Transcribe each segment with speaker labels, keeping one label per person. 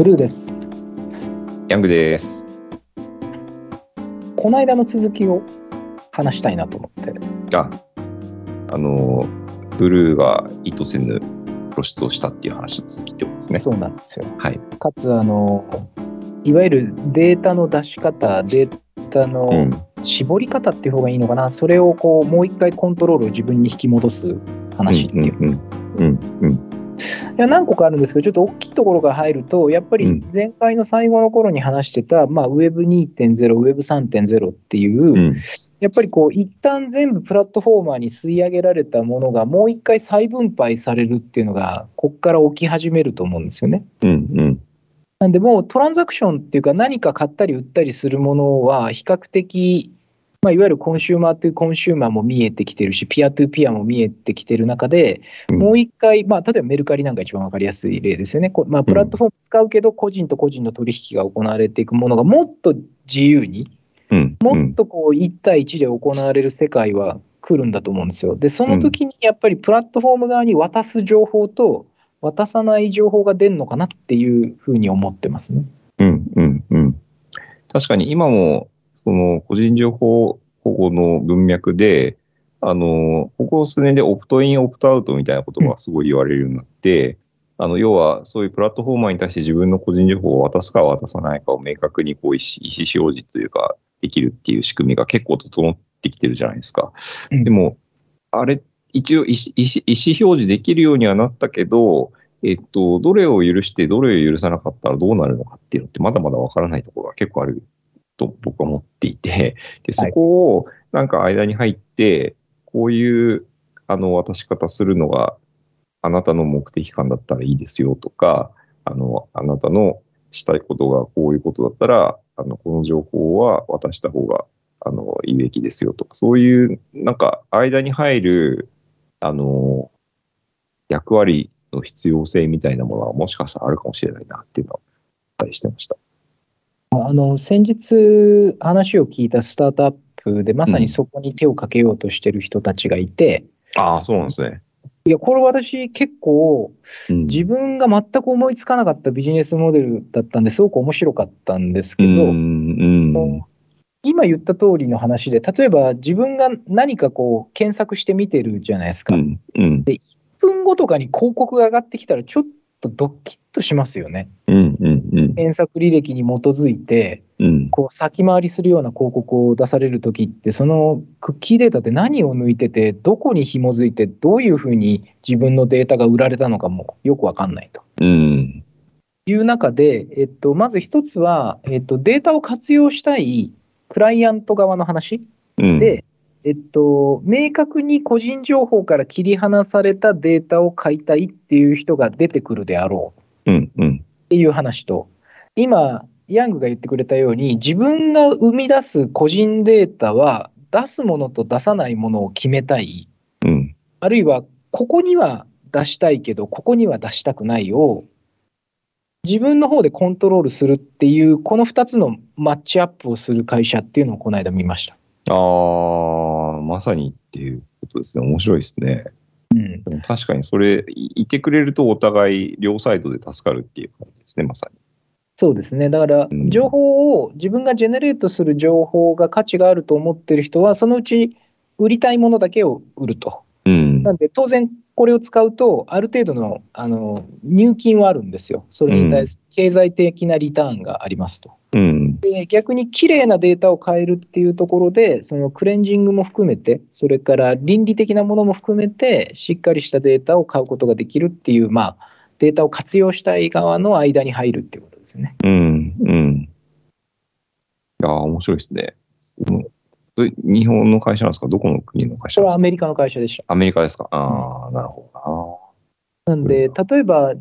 Speaker 1: ブルーです。
Speaker 2: ヤングです。
Speaker 1: この間の続きを話したいなと思って。
Speaker 2: あ、あの、ブルーが意図せぬ露出をしたっていう話の続きってことですね。
Speaker 1: そうなんですよ。
Speaker 2: はい。
Speaker 1: かつ、あの、いわゆるデータの出し方、データ
Speaker 2: う
Speaker 1: の
Speaker 2: ん。
Speaker 1: 絞り方っていう方がいいのかな、それをこう、もう一回コントロールを自分に引き戻す話っていうんですか
Speaker 2: うん。うん。
Speaker 1: いや何個かあるんですけど、ちょっと大きいところから入ると、やっぱり
Speaker 2: うん
Speaker 1: 前回の最後の頃に話してた、まあ、Web2.0、Web3.0 っていう、
Speaker 2: うん。
Speaker 1: やっぱりこう、一旦全部プラットフォーマーに吸い上げられたものが、もう一回再分配されるっていうのが、ここから起き始めると思うんですよね。
Speaker 2: うん。うん。
Speaker 1: なんで、もうトランザクションっていうか、何か買ったり売ったりするものは、比較的、まあ、いわゆるコンシューマーというコンシューマーも見えてきてるし、ピアトゥーピアも見えてきてる中で、
Speaker 2: うん
Speaker 1: もう一回、まあ、例えばメルカリなんか一番わかりやすい例ですよね。こまあ、プラットフォーム使うけど、個人と個人の取引が行われていくものがもっと自由に、
Speaker 2: うん。
Speaker 1: もっとこう1対1で行われる世界は来るんだと思うんですよ。で、その時にやっぱりプラットフォーム側に渡す情報と渡さない情報が出るのかなっていうふうに思ってますね。
Speaker 2: うん。うん。うん。確かに今も、その個人情報保護の文脈で、あの、ここ数年でオプトイン、オプトアウトみたいなことがすごい言われるようになって、あの、要はそういうプラットフォーマーに対して自分の個人情報を渡すか渡さないかを明確にこう意思意思表示というか、できるっていう仕組みが結構整ってきてるじゃないですか。
Speaker 1: うん
Speaker 2: でも、あれ、一応意思意思意思表示できるようにはなったけど、えっと、どれを許してどれを許さなかったらどうなるのかっていうのってまだまだわからないところが結構あると僕は思っていて、で、そこをなんか間に入って、こういうあの渡し方するのがあなたの目的感だったらいいですよとか、あの、あなたのしたいことがこういうことだったら、あの、この情報は渡した方が、あの、いいべきですよとか、そういう、なんか、間に入る、あの、役割の必要性みたいなものはもしかしたらあるかもしれないなっていうのは、期待してました。
Speaker 1: あの先日話を聞いたスタートアップでまさにそこに手をかけようとしてる人たちがいて、
Speaker 2: ああ、そうなんですね。
Speaker 1: いや、これ私結構
Speaker 2: うん
Speaker 1: 自分が全く思いつかなかったビジネスモデルだったんですごく面白かったんですけど、
Speaker 2: うん、うん、
Speaker 1: 今言った通りの話で、例えば自分が何かこう検索して見てるじゃないですか。1
Speaker 2: うん、うん、
Speaker 1: 分後とかに広告が上がってきたらちょっとドッキッとしますよね。
Speaker 2: うん、うん、うん、
Speaker 1: 検索履歴に基づいて、
Speaker 2: うん、
Speaker 1: こう先回りするような広告を出されるときって、そのクッキーデータって何を抜いてて、どこに紐づいて、どういうふうに自分のデータが売られたのかもよくわかんないと。
Speaker 2: うん、
Speaker 1: いう中で、えっと、まず一つは、えっと、データを活用したいクライアント側の話
Speaker 2: うん、
Speaker 1: で、えっと、明確に個人情報から切り離されたデータを買いたいっていう人が出てくるであろう
Speaker 2: うん、うん、
Speaker 1: っていう話と、今、ヤングが言ってくれたように、自分が生み出す個人データは、出すものと出さないものを決めたい、
Speaker 2: うん、
Speaker 1: あるいは、ここには出したいけど、ここには出したくないを、自分の方でコントロールするっていう、この2つのマッチアップをする会社っていうのをこの間見ました。
Speaker 2: ああ、まさにっていうことですね。面白いですね。
Speaker 1: うん、
Speaker 2: 確かにそれ、いいてくれるとお互い両サイドで助かるっていう感じですね、まさに。
Speaker 1: そうですね。だから
Speaker 2: う、ん
Speaker 1: 情報を、自分がジェネレートする情報が価値があると思ってる人は、そのうち売りたいものだけを売ると。
Speaker 2: うん
Speaker 1: なんで、当然、これを使うと、ある程度のあの入金はあるんですよ。それに対する経済的なリターンがありますと。
Speaker 2: うん。
Speaker 1: で逆に綺麗なデータを変えるっていうところで、そのクレンジングも含めて、それから倫理的なものも含めて、しっかりしたデータを買うことができるっていう、まあ、データを活用したい側の間に入るっていうですね。
Speaker 2: うん。うん。いやー、面白いですね。日本の会社なんですか？どこの国の会社なんですか？
Speaker 1: これはアメリカの会社でした。
Speaker 2: アメリカですか？ああ、なるほ
Speaker 1: なんで、例えば、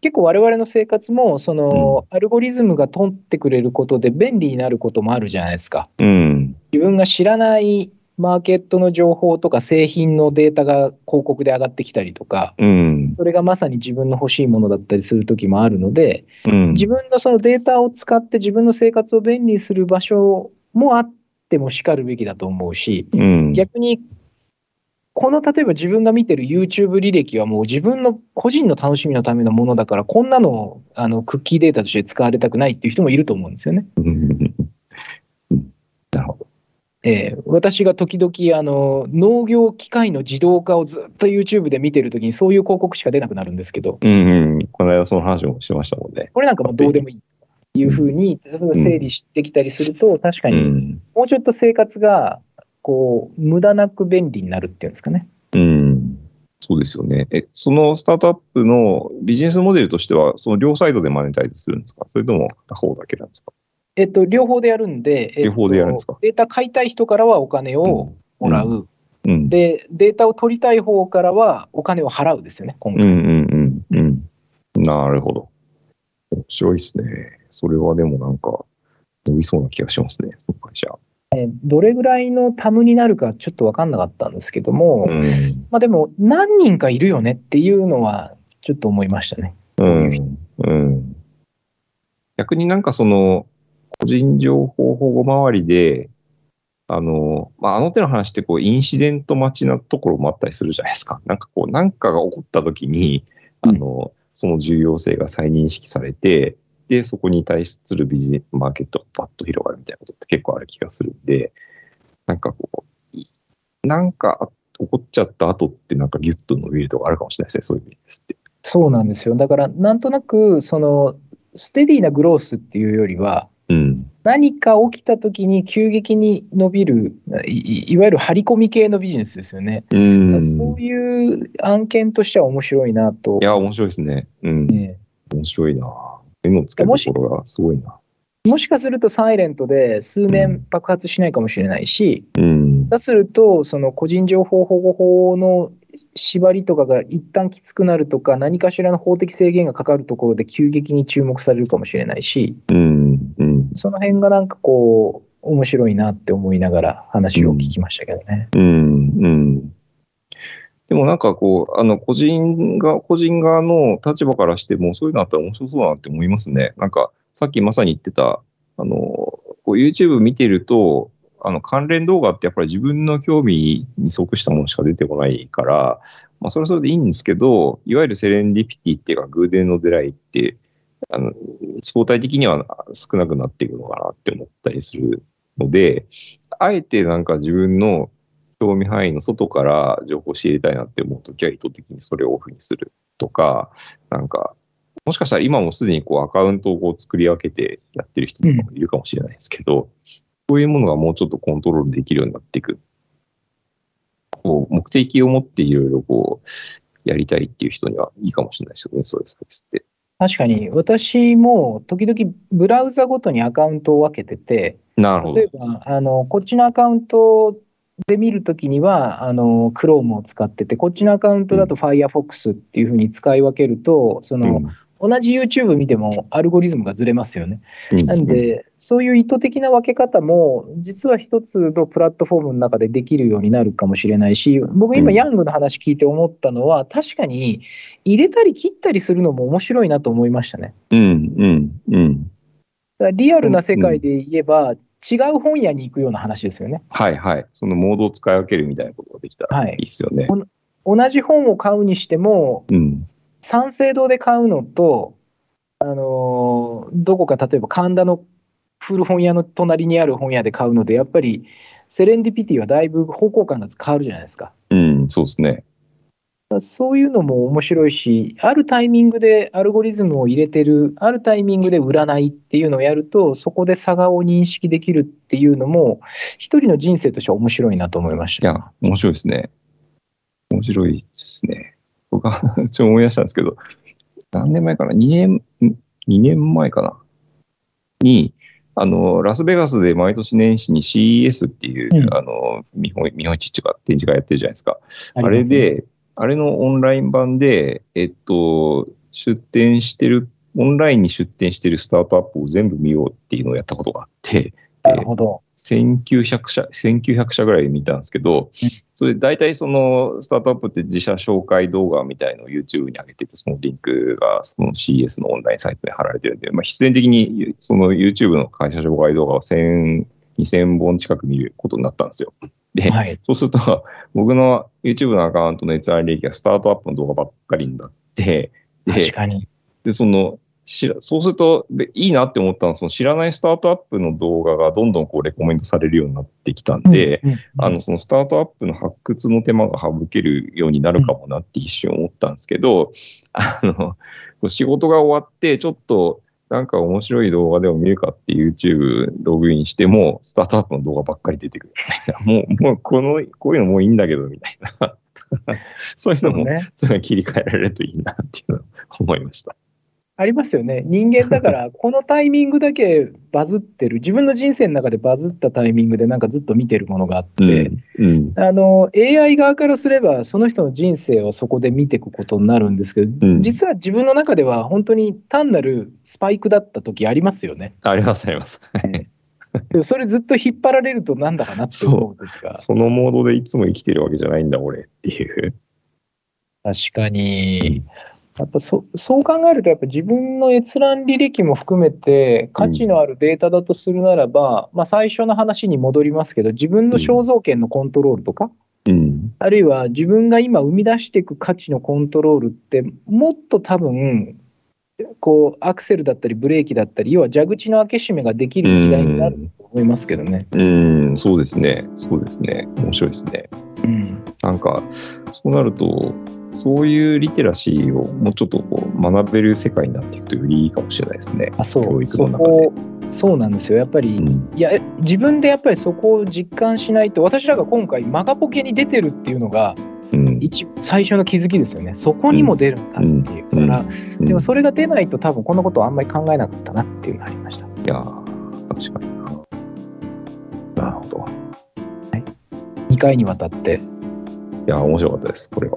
Speaker 1: 結構我々の生活も、その、アルゴリズムが取ってくれることで便利になることもあるじゃないですか。
Speaker 2: どな。うん。
Speaker 1: 自分が知らないマーケットの情報とか製品のデータが広告で上がってきたりとか、
Speaker 2: うん。
Speaker 1: それがまさに自分の欲しいものだったりする時もあるので、
Speaker 2: うん。
Speaker 1: 自分のそのデータを使って自分の生活を便利にする場所もあってもしかるべきだと思うし、
Speaker 2: うん。
Speaker 1: 逆にこの例えば自分が見てる YouTube 履歴はもう自分の個人の楽しみのためのものだから、こんなのをあのクッキーデータとして使われたくないっていう人もいると思うんですよね。えー私が時々あの農業機械の自動化をずっと YouTube で見てるときにそういう広告しか出なくなるんですけど、
Speaker 2: うんうん。この間その話もしましたもんね。
Speaker 1: これなんかもうどうでもいいっていうふうに整理してきたりすると、確か
Speaker 2: う
Speaker 1: に
Speaker 2: ん。
Speaker 1: もうちょっと生活がこう無駄なく便利になるっていうんですかね。
Speaker 2: うん。そうですよね。え、そのスタートアップのビジネスモデルとしては、その両サイドでマネタイズするんですか？それとも片方だけなんですか？
Speaker 1: えっと、両方でやるんで、えっと
Speaker 2: 両方でやるんですか？
Speaker 1: データ買いたい人からはお金をもらう、
Speaker 2: うん。
Speaker 1: で、データを取りたい方からはお金を払うですよね、今回。
Speaker 2: うんうんうんうん。なるほど。面白いですね。それはでもなんか、伸びそうな気がしますね、その会社。
Speaker 1: どれぐらいのタムになるかちょっと分かんなかったんですけども、
Speaker 2: うん。
Speaker 1: まあでも、何人かいるよねっていうのは、ちょっと思いましたね。
Speaker 2: うん。うん。逆になんかその、個人情報保護周りで、あの、まあ、あの手の話ってこう、インシデント待ちなところもあったりするじゃないですか。なんかこう、なんかが起こった時に、あの、その重要性が再認識されて、で、そこに対するビジネスマーケットがバッと広がるみたいなことって結構ある気がするんで、なんかこう、いなんか起こっちゃった後ってなんかギュッと伸びるとかあるかもしれないですね、そういう意味ですって。
Speaker 1: そうなんですよ。だから、なんとなく、その、ステディなグロースっていうよりは、
Speaker 2: うん。
Speaker 1: 何か起きた時に急激に伸びるい、いいわゆる張り込み系のビジネスですよね。
Speaker 2: うん。
Speaker 1: そういう案件としては面白いなと
Speaker 2: い。や、面白いですね。うん。
Speaker 1: ね
Speaker 2: 面白いな。目のつけどころがすごいな。
Speaker 1: もしかするとサイレントで数年爆発しないかもしれないし、
Speaker 2: うん。
Speaker 1: だすると、その個人情報保護法の縛りとかが一旦きつくなるとか、何かしらの法的制限がかかるところで急激に注目されるかもしれないし、
Speaker 2: う。
Speaker 1: その辺がなんかこう、面白いなって思いながら話を聞きましたけどね。
Speaker 2: うん。うん。でもなんかこう、あの、個人が、個人側の立場からしても、そういうのあったら面白そうだなって思いますね。なんか、さっきまさに言ってた、あの、こう YouTube 見てると、あの、関連動画ってやっぱり自分の興味に即したものしか出てこないから、まあ、それはそれでいいんですけど、いわゆるセレンディピティっていうか、偶然の出会いって、あの、相対的には少なくなっていくのかなって思ったりするので、あえてなんか自分の興味範囲の外から情報を仕入れたいなって思うときは意図的にそれをオフにするとか、なんか、もしかしたら今もすでにこうアカウントをこう作り分けてやってる人とかもいるかもしれないですけど、そういうものがもうちょっとコントロールできるようになっていく。こう目的を持っていろいろこうやりたいっていう人にはいいかもしれないですよね、そういうサービスって。
Speaker 1: 確かに、私も時々ブラウザごとにアカウントを分けてて、
Speaker 2: なるほど
Speaker 1: 例。えば、あの、こっちのアカウントで見るときには、あの、Chrome を使ってて、こっちのアカウントだと Firefox っていうふうに使い分けると、その、同じ YouTube 見てもアルゴリズムがずれますよね。
Speaker 2: うん
Speaker 1: なん、で、そういう意図的な分け方も、実は一つのプラットフォームの中でできるようになるかもしれないし、僕今、
Speaker 2: うん
Speaker 1: ヤングの話聞いて思ったのは、確かに入れたり切ったりするのも面白いなと思いましたね。
Speaker 2: うん、うん、うん。
Speaker 1: だからリアルな世界で言えば、違う本屋に行くような話ですよね。
Speaker 2: はいはい。そのモードを使い分けるみたいなことができたら
Speaker 1: はい
Speaker 2: いいですよね。
Speaker 1: 同じ本を買うにしても、
Speaker 2: うん。
Speaker 1: 三省堂で買うのと、あのーどこか例えば神田の古本屋の隣にある本屋で買うので、やっぱりセレンディピティはだいぶ方向感が変わるじゃないですか。
Speaker 2: うん、そうですね。
Speaker 1: そういうのも面白いし、あるタイミングでアルゴリズムを入れてる、あるタイミングで占いっていうのをやると、そこで差がを認識できるっていうのも、一人の人生としては面白いなと思いました。
Speaker 2: いや、面白いですね。面白いですね。僕は、ちょっと思い出したんですけど、何年前かな ?2 年、ん？2年前かな？に、あの、ラスベガスで毎年年始に CES っていう、
Speaker 1: うん
Speaker 2: あの、見本見本市っていうか展示会やってるじゃないですか。あ
Speaker 1: ね、
Speaker 2: で、あれのオンライン版で、えっと、出展してる、オンラインに出展してるスタートアップを全部見ようっていうのをやったことがあって、
Speaker 1: なるほど。
Speaker 2: 1900社、1900社ぐらい見たんですけど
Speaker 1: うん、
Speaker 2: それ大体そのスタートアップって自社紹介動画みたいのを YouTube に上げてて、そのリンクがその CS のオンラインサイトに貼られてるんで、まあ、必然的にその YouTube の会社紹介動画は1000 2000本近く見ることになったんですよ。で、
Speaker 1: はい。
Speaker 2: そうすると、僕の YouTube のアカウントの閲覧履歴がスタートアップの動画ばっかりになって、で、
Speaker 1: 確かに。
Speaker 2: でその、知らそうするとで、いいなって思ったのは、その知らないスタートアップの動画がどんどんこうレコメントされるようになってきたんで、
Speaker 1: うん、うん
Speaker 2: あの、そのスタートアップの発掘の手間が省けるようになるかもなって一瞬思ったんですけど、あの、仕事が終わって、ちょっと、なんか面白い動画でも見るかって YouTube ログインしても、スタートアップの動画ばっかり出てくるみたいな。もう、もう、この、こういうのもういいんだけど、みたいな。そういうのも、
Speaker 1: そうね。
Speaker 2: いうの切り替えられるといいなっていうのを思いました。
Speaker 1: ありますよね。人間だから、このタイミングだけバズってる、自分の人生の中でバズったタイミングでなんかずっと見てるものがあって、
Speaker 2: うん。
Speaker 1: あの、AI 側からすれば、その人の人生をそこで見ていくことになるんですけど、
Speaker 2: うん
Speaker 1: 実は自分の中では本当に単なるスパイクだった時ありますよね。
Speaker 2: あります、あります。
Speaker 1: でもそれずっと引っ張られるとなんだかなって思う時が。
Speaker 2: そのモードでいつも生きてるわけじゃないんだ、俺っていう。
Speaker 1: 確かに。やっぱそそう考えると、やっぱ自分の閲覧履歴も含めて、価値のあるデータだとするならば、まあ、最初の話に戻りますけど、自分の肖像権のコントロールとか、
Speaker 2: うん。
Speaker 1: あるいは自分が今生み出していく価値のコントロールって、もっと多分、こうアクセルだったりブレーキだったり、要は蛇口の開け閉めができる時代になると思いますけどね。
Speaker 2: うん、そうですね。そうですね。面白いですね。
Speaker 1: うん、
Speaker 2: なんか、そうなると、そういうリテラシーをもうちょっとこう学べる世界になっていくとよりいいかもしれないですね。
Speaker 1: あそう
Speaker 2: 教育
Speaker 1: そ
Speaker 2: の中で。
Speaker 1: こそうなんですよ。やっぱり、
Speaker 2: うん。
Speaker 1: いや、え自分でやっぱりそこを実感しないと、私らが今回、マガポケに出てるっていうのが、
Speaker 2: うん。
Speaker 1: 一最初の気づきですよね。そこにも出るんだっていう。
Speaker 2: うん
Speaker 1: だから、
Speaker 2: うん
Speaker 1: でもそれが出ないと、多分このことをあんまり考えなかったなっていうのがありました。
Speaker 2: いやー確かにな。なるほど。
Speaker 1: 2回にわたって、
Speaker 2: いやー、面白かったです。これは。